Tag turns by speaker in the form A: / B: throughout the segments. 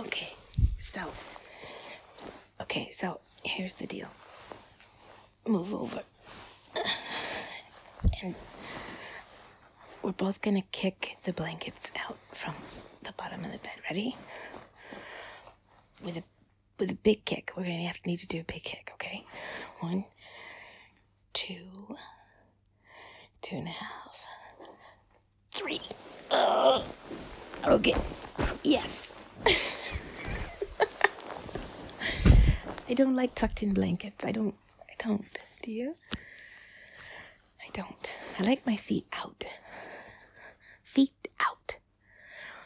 A: Okay, so. Okay, so here's the deal. Move over. And we're both gonna kick the blankets out from the bottom of the bed. Ready? With a with a big kick. We're gonna have to need to do a big kick, okay? One, two, two and a half, three. Ugh. Okay. Yes. I don't like tucked in blankets. I don't. I don't. Do you? I don't. I like my feet out. Feet out.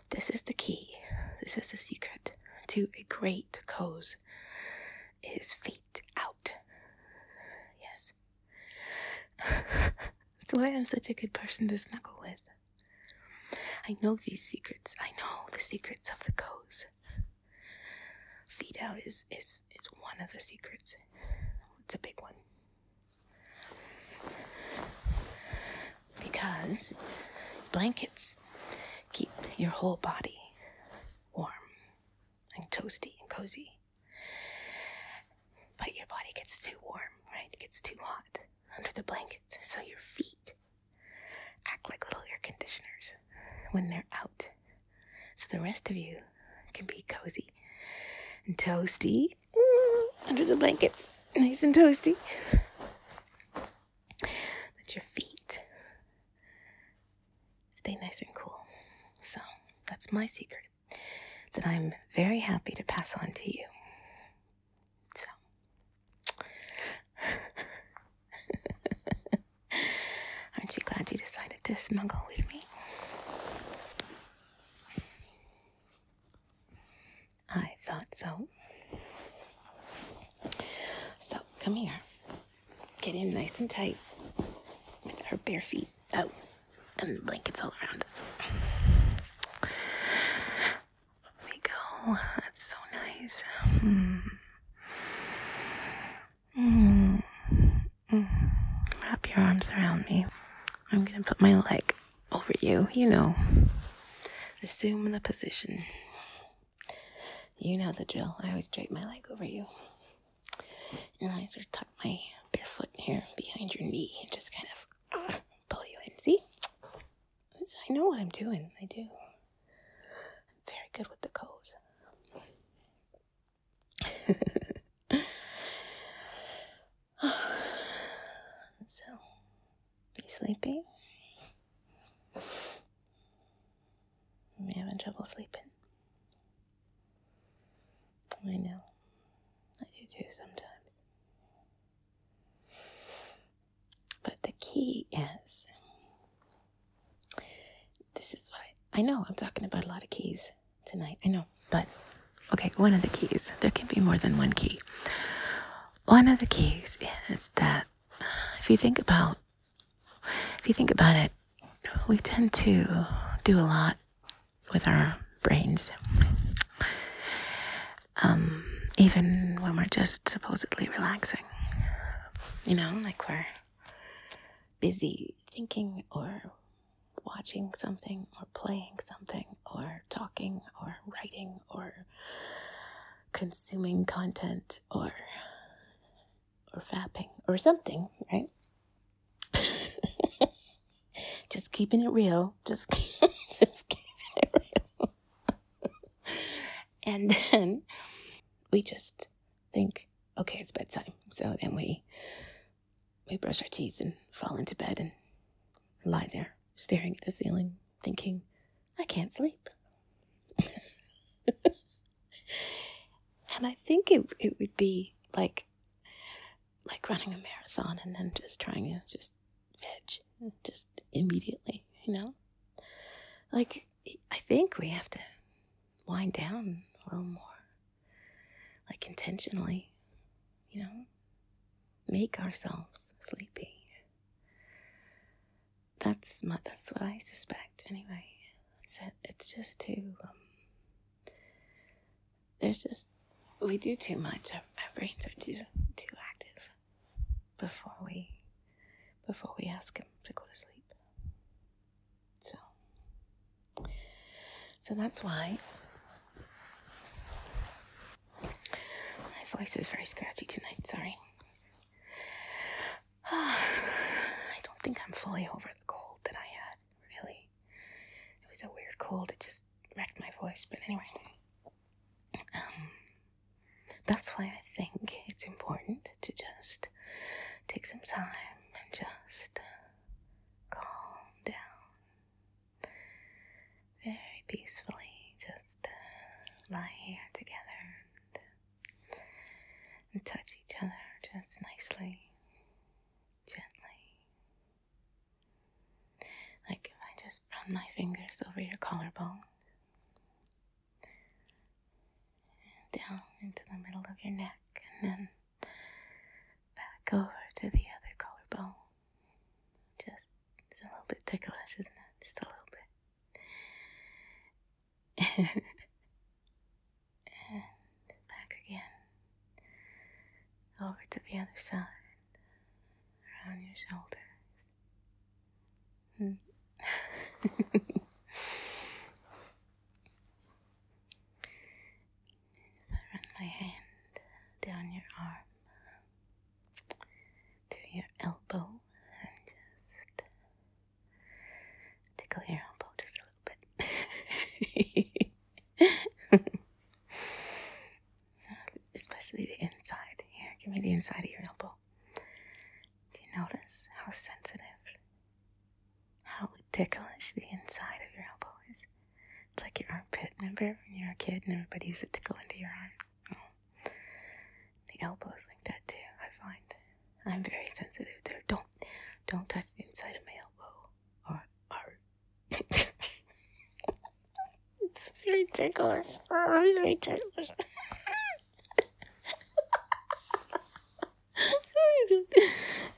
A: This is the key. This is the secret to a great cozy. Is feet out. Yes. That's why I'm such a good person to snuggle with. I know these secrets. I know the secrets of the cozy. Feet out is, is, is one of the secrets. It's a big one. Because blankets keep your whole body warm and toasty and cozy. But your body gets too warm, right? It gets too hot under the blankets. So your feet act like little air conditioners when they're out. So the rest of you can be cozy and toasty mm, under the blankets. Nice and toasty. But your feet stay nice and cool. So that's my secret that I'm very happy to pass on to you. So. Aren't you glad you decided to snuggle with me? I thought so. So, come here. Get in nice and tight with our bare feet out and the blankets all around us. There we go. That's so nice. Hmm. Mm. Mm. Wrap your arms around me. I'm to put my leg over you. You know, assume the position. You know the drill. I always drape my leg over you. And I sort of tuck my bare foot here behind your knee and just kind of uh, pull you in. See? I know what I'm doing. I do. I'm very good with the codes. so, you sleepy? I'm having trouble sleeping. I know. Sometimes. But the key is this is what I, I know. I'm talking about a lot of keys tonight. I know. But okay, one of the keys. There can be more than one key. One of the keys is that if you think about if you think about it, we tend to do a lot with our brains um, even when we're just supposedly relaxing. You know, like we're busy thinking or watching something or playing something or talking or writing or consuming content or or fapping or something, right? just keeping it real. Just just keeping it real. and then we just think, okay, it's bedtime. So then we we brush our teeth and fall into bed and lie there staring at the ceiling, thinking, I can't sleep. and I think it it would be like like running a marathon and then just trying to just veg just immediately, you know? Like I think we have to wind down a little more. Like intentionally, you know? Make ourselves sleepy. That's my, that's what I suspect anyway. It's, it's just too, um, there's just, we do too much. Our, our brains are too, too active before we, before we ask him to go to sleep. So, so that's why voice is very scratchy tonight. Sorry. I don't think I'm fully over the cold that I had. Really, it was a weird cold. It just wrecked my voice. But anyway, um, that's why I think it's important to just take some time and just calm down very peacefully. Just lie here together and, and touch each other just nicely, gently. Like if I just run my fingers over your collarbone down into the middle of your neck and then back over to the other collarbone. Just it's a little bit ticklish, isn't it? Just a little bit. and back again. Over to the other side. Around your shoulders. Hmm. I run my hand down your arm to your elbow and just tickle your elbow just a little bit. Especially the inside. Here, give me the inside of your elbow. Do you notice how sensitive, how ticklish the inside of your elbow is? It's like your armpit. Remember when you were a kid and everybody used to tickle into your arms? Oh. The elbow is like that too, I find. I'm very sensitive there. Don't don't touch the inside of my elbow. Or or It's very ticklish. It's very ticklish.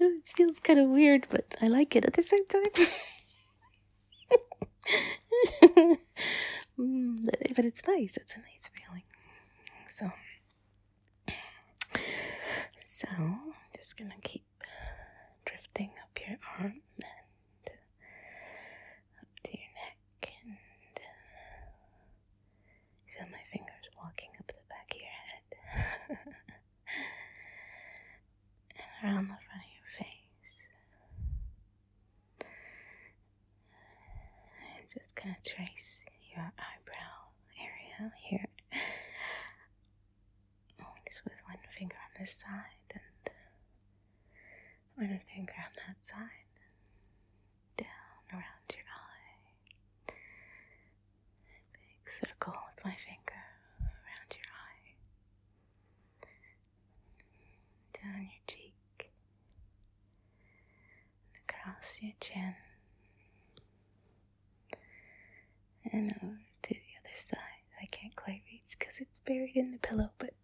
A: it feels kind of weird, but I like it at the same time. Mm, but, but it's nice. It's a nice feeling. So, so just gonna keep drifting up your arm and up to your neck, and feel my fingers walking up the back of your head and around the front of your face. I'm just gonna trace your eyebrow area here. Oh, just with one finger on this side and one finger on that side. Down around your eye. Big circle with my finger around your eye. Down your cheek. Across your chin and over to the other side. I can't quite reach because in the pillow, but.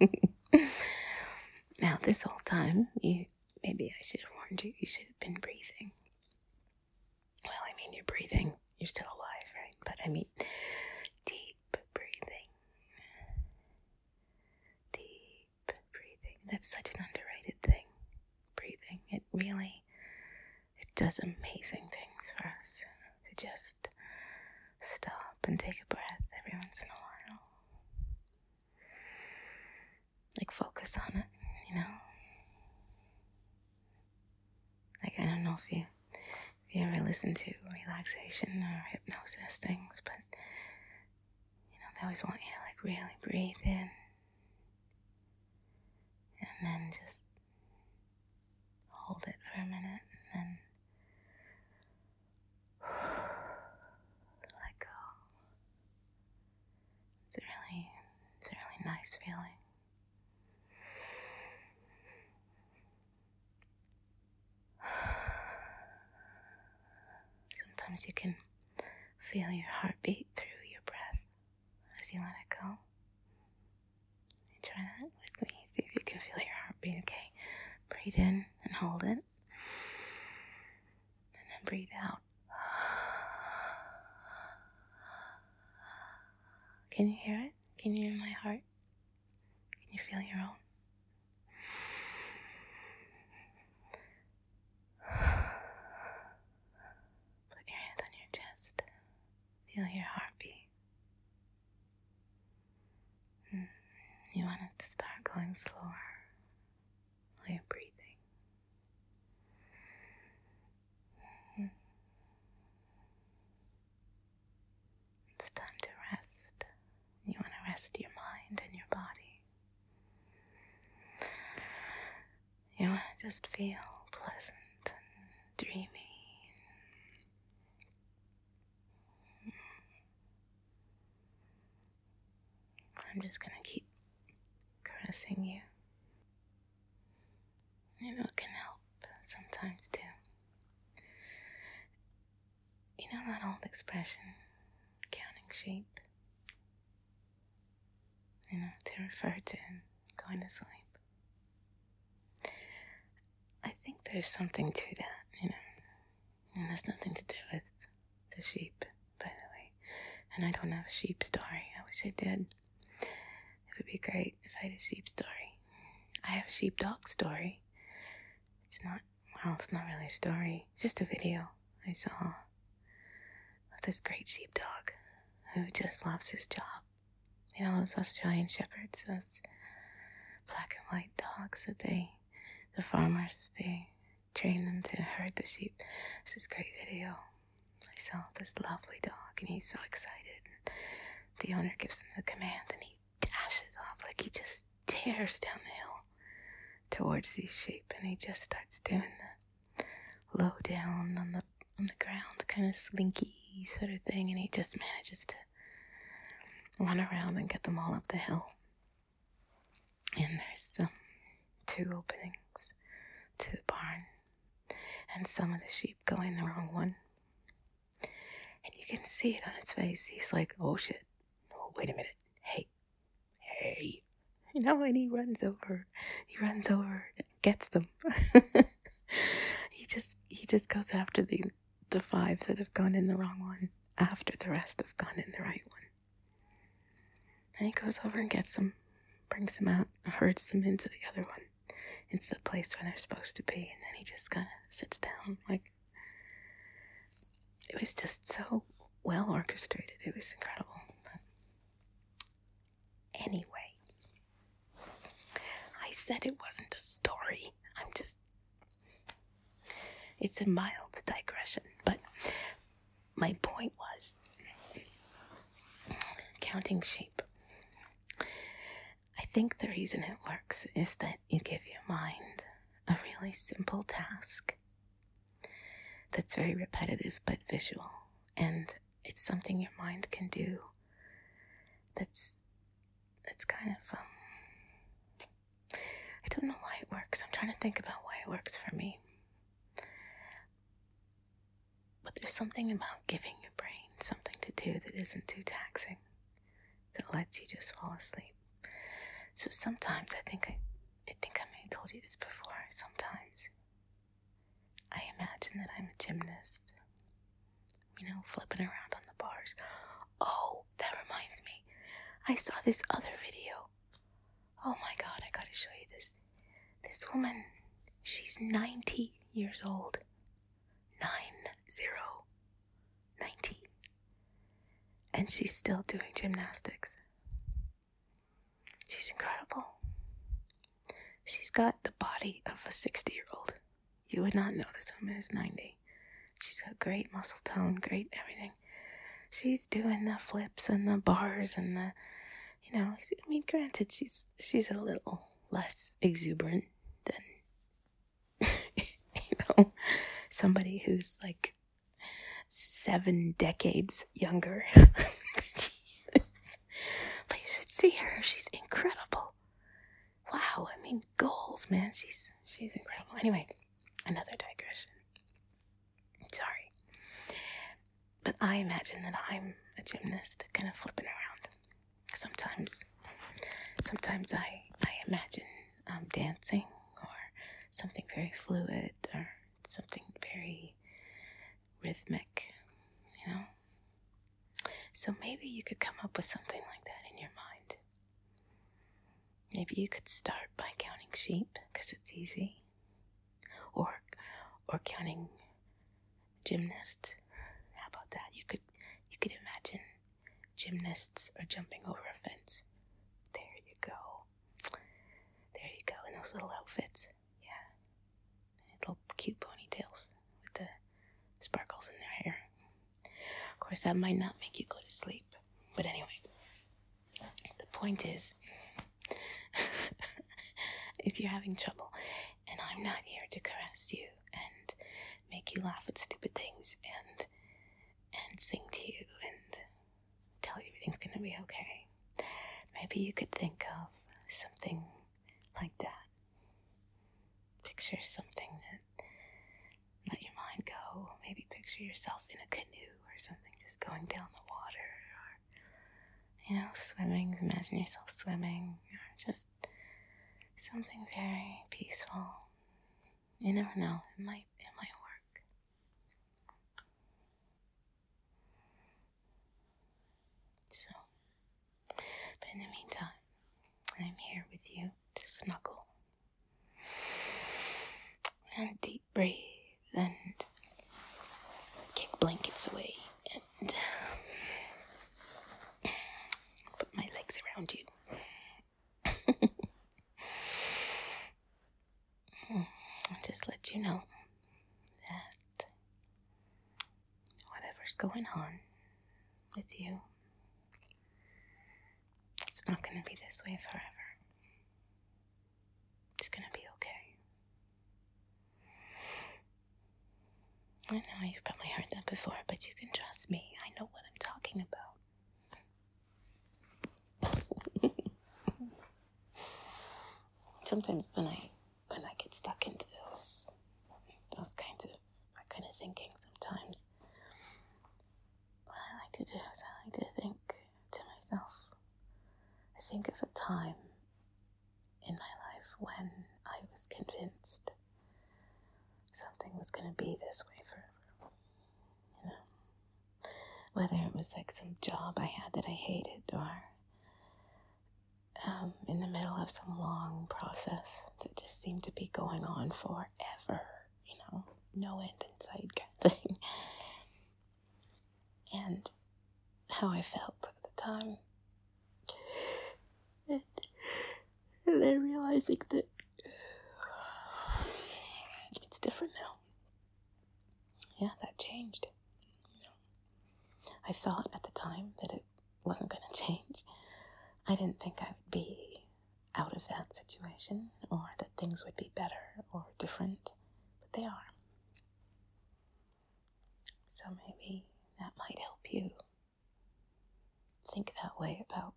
A: now, this whole time, you maybe I should have warned you, you should have been breathing. Well, I mean, you're breathing, you're still alive, right? But I mean, deep breathing. Deep breathing. That's such an underrated thing. Breathing. It really it does amazing things for us to just stop and take a breath every once in a while. Like focus on it, you know. Like I don't know if you if you ever listen to relaxation or hypnosis things, but you know, they always want you to like really breathe in and then just hold it for a minute and then let go. It's a really, it's a really nice feeling. Sometimes you can feel your heartbeat through your breath as you let it go. You try that with me. See if you can feel your heartbeat. Okay. Breathe in and hold it. And then breathe out. Can you hear it? Can you hear my heart? Can you feel your own? Put your hand on your chest. Feel mm. to start going slower while you're breathing. Mm-hmm. It's time to rest. You want to rest your mind and your body. You want to just feel pleasant and dreamy. I'm just gonna keep caressing you. You know, it can help sometimes too. You know that old expression, counting sheep? You know, to refer to going to sleep. I think there's something to that, you know. And it has nothing to do with the sheep, by the way. And I don't have a sheep story. I wish I did. It would be great if I had a sheep story. I have a sheepdog story. It's not, well, it's not really a story. It's just a video I saw this great sheepdog who just loves his job. You know, those Australian shepherds, those black and white dogs that they, the farmers, they train them to herd the sheep. This is great video. I saw this lovely dog and he's so excited. The owner gives him the command and he dashes off like he just tears down the hill towards these sheep and he just starts doing the low down on the on the ground kind of slinky sort of thing and he just manages to run around and get them all up the hill. And there's the two openings to the barn and some of the sheep go in the wrong one. And you can see it on his face. He's like oh shit. Oh wait a minute. Hey. Hey. You know and he runs over. He runs over gets them. He just he just goes after the the five that have gone in the wrong one after the rest have gone in the right one and he goes over and gets them brings them out herds them into the other one into the place where they're supposed to be and then he just kind of sits down like it was just so well orchestrated it was incredible but anyway I said it wasn't a story. I'm just. It's a mild digression, but my point was counting sheep. I think the reason it works is that you give your mind a really simple task that's very repetitive but visual, and it's something your mind can do that's that's kind of um, I don't know why it works. I'm trying to think about why it works for me. But there's something about giving your brain something to do that isn't too taxing, that lets you just fall asleep. So sometimes I think I, I think I may have told you this before. Sometimes I imagine that I'm a gymnast, you know, flipping around on the bars. Oh, that reminds me. I saw this other video. Oh my god, I gotta show you this. This woman, she's 90 years old. Nine zero. 90. And she's still doing gymnastics. She's incredible. She's got the body of a 60 year old. You would not know this woman is 90. She's got great muscle tone, great everything. She's doing the flips and the bars and the, you know, I mean, granted, she's she's a little less exuberant than, you know, somebody who's like seven decades younger. but you should see her; she's incredible. Wow, I mean, goals, man. She's she's incredible. Anyway, another digression. Sorry. But I imagine that I'm a gymnast kind of flipping around. Sometimes sometimes I, I imagine um, dancing or something very fluid or something very rhythmic, you know? So maybe you could come up with something like that in your mind. Maybe you could start by counting sheep because it's easy, or or counting gymnasts. How about that? You could you could imagine gymnasts are jumping over a fence. There you go. There you go in those little outfits. Yeah. Little cute with the sparkles in their hair. Of course, that might not make you go to sleep. But anyway, the point is if you're having trouble and I'm not here to caress you and make you laugh at stupid things and and sing to you and tell you everything's gonna be okay. Maybe you could think of something like that. Picture something that let your mind go. Maybe picture yourself in a canoe or something, just going down the water, or you know, swimming. Imagine yourself swimming, or just something very peaceful. You never know. It might. It might work. So, but in the meantime, I'm here with you to snuggle and deep breathe and kick blankets away and put my legs around you. Just let you know that whatever's going on with you, it's not going to be this way forever. It's going to be okay. I know you've probably heard that before, but you can trust me. I know what I'm talking about. Sometimes when I when I get stuck into those those kinds of kind of thinking sometimes what I like to do is I like to think to myself. I think of a time in my life when I was convinced something was to be this way forever. You know, whether it was like some job I had that I hated, or um, in the middle of some long process that just seemed to be going on forever. You know, no end in sight kind of thing. And how I felt at the time. And, and then realizing that it's different now. Yeah, that changed. I thought at the time that it wasn't going to change. I didn't think I would be out of that situation or that things would be better or different, but they are. So maybe that might help you think that way about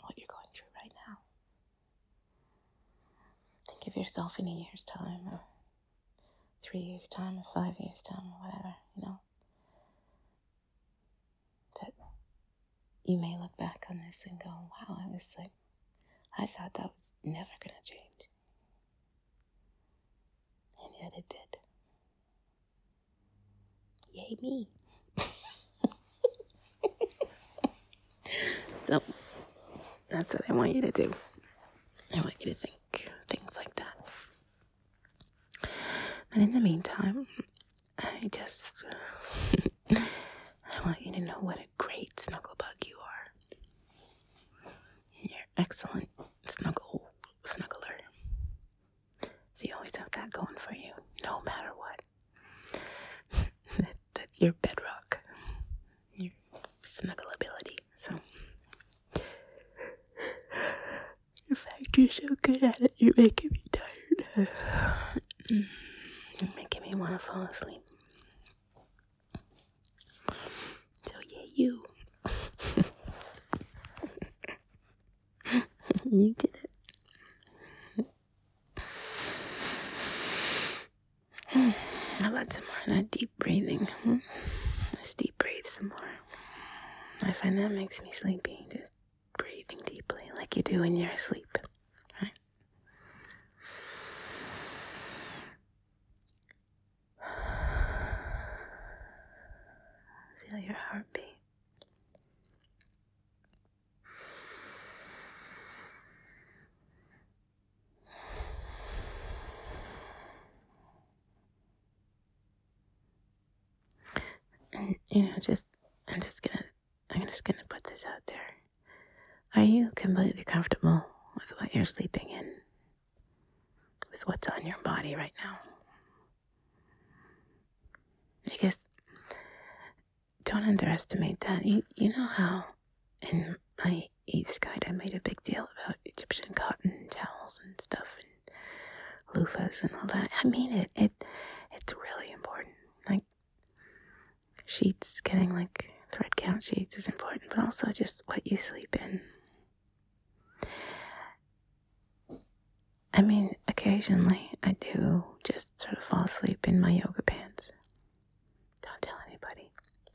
A: what you're going through right now. Think of yourself in a year's time, or three years' time, or five years' time, or whatever, you know. That you may look back on this and go, wow, I was like, I thought that was never going to change. And yet it did. Yay, me. so, that's what I want you to do. I want you to think things like that. But in the meantime, I just I want you to know what a great snugglebug you are. You're excellent snuggle snuggler. So you always have that going for you, no matter what. That's your bedrock. Your snuggleability. So the fact you're so good at it, you're making me tired. You're making me want to fall asleep. So yeah, you. you did it. How about some more of that deep breathing? Hmm? Let's deep breathe some more. I find that makes me sleepy. Just breathing deeply like you do when you're asleep. Right? Feel your heartbeat. And you know, just I'm just gonna I'm just gonna put this out there. Are you completely comfortable with what you're sleeping in? with what's on your body right now. Because don't underestimate that. You you know how in my Eve's guide I made a big deal about Egyptian cotton towels and stuff and loofahs and all that. I mean it. It it's really important. Like sheets, getting like thread count sheets is important, but also just what you sleep in. I mean, occasionally I do just sort of fall asleep in my yoga pants.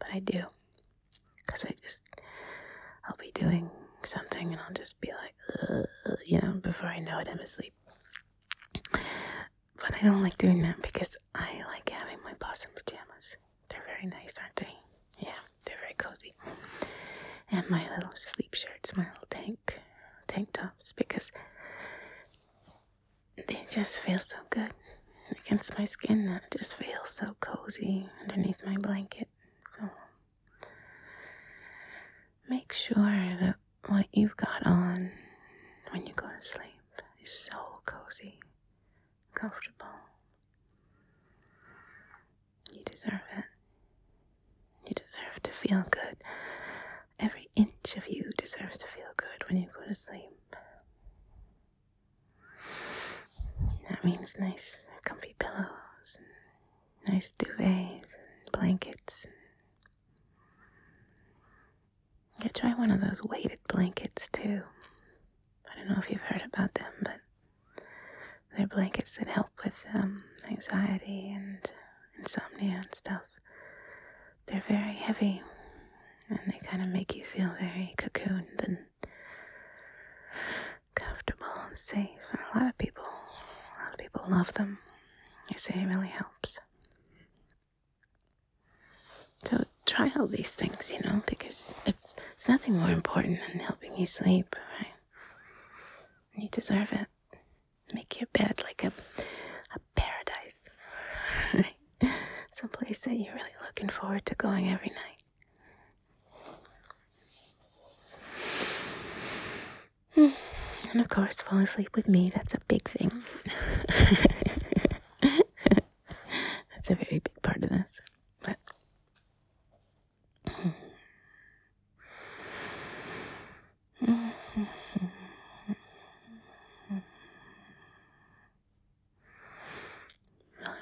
A: But I do. Because I just, I'll be doing something and I'll just be like, you know, before I know it, I'm asleep. But I don't like doing that because I like having my possum pajamas. They're very nice, aren't they? Yeah, they're very cozy. And my little sleep shirts, my little tank tank tops, because they just feel so good against my skin. It just feels so cozy underneath my blanket. So make sure that what you've got on when you go to sleep is so cozy, comfortable. You deserve it. You deserve to feel good. Every inch of you deserves to feel good when you go to sleep. That means nice, comfy pillows, and nice duvets, and blankets. Yeah, try one of those weighted blankets too. I don't know if you've heard about them, but they're blankets that help with um, anxiety and insomnia and stuff. They're very heavy and they kind of make you feel very cocooned and comfortable and safe. And a lot of people, a lot of people love them. They say it really helps. So try all these things, you know, because it's it's nothing more important than helping you sleep, right? You deserve it. Make your bed like a a paradise. Right? Some place that you're really looking forward to going every night. Hmm. And of course, fall asleep with me. That's a big thing. That's a very big part of this. But. You're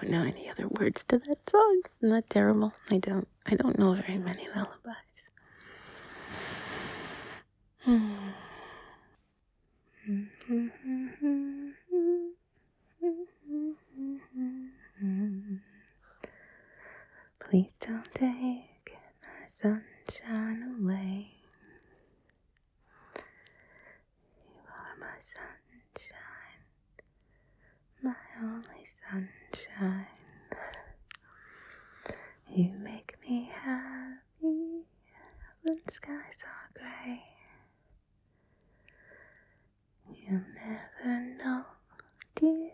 A: don't know any other words to that song. Isn't that terrible? I don't. I don't know very many lullabies. Please don't take my sunshine away. You are my sunshine, only sunshine. You make me happy when skies are gray. You never know, dear,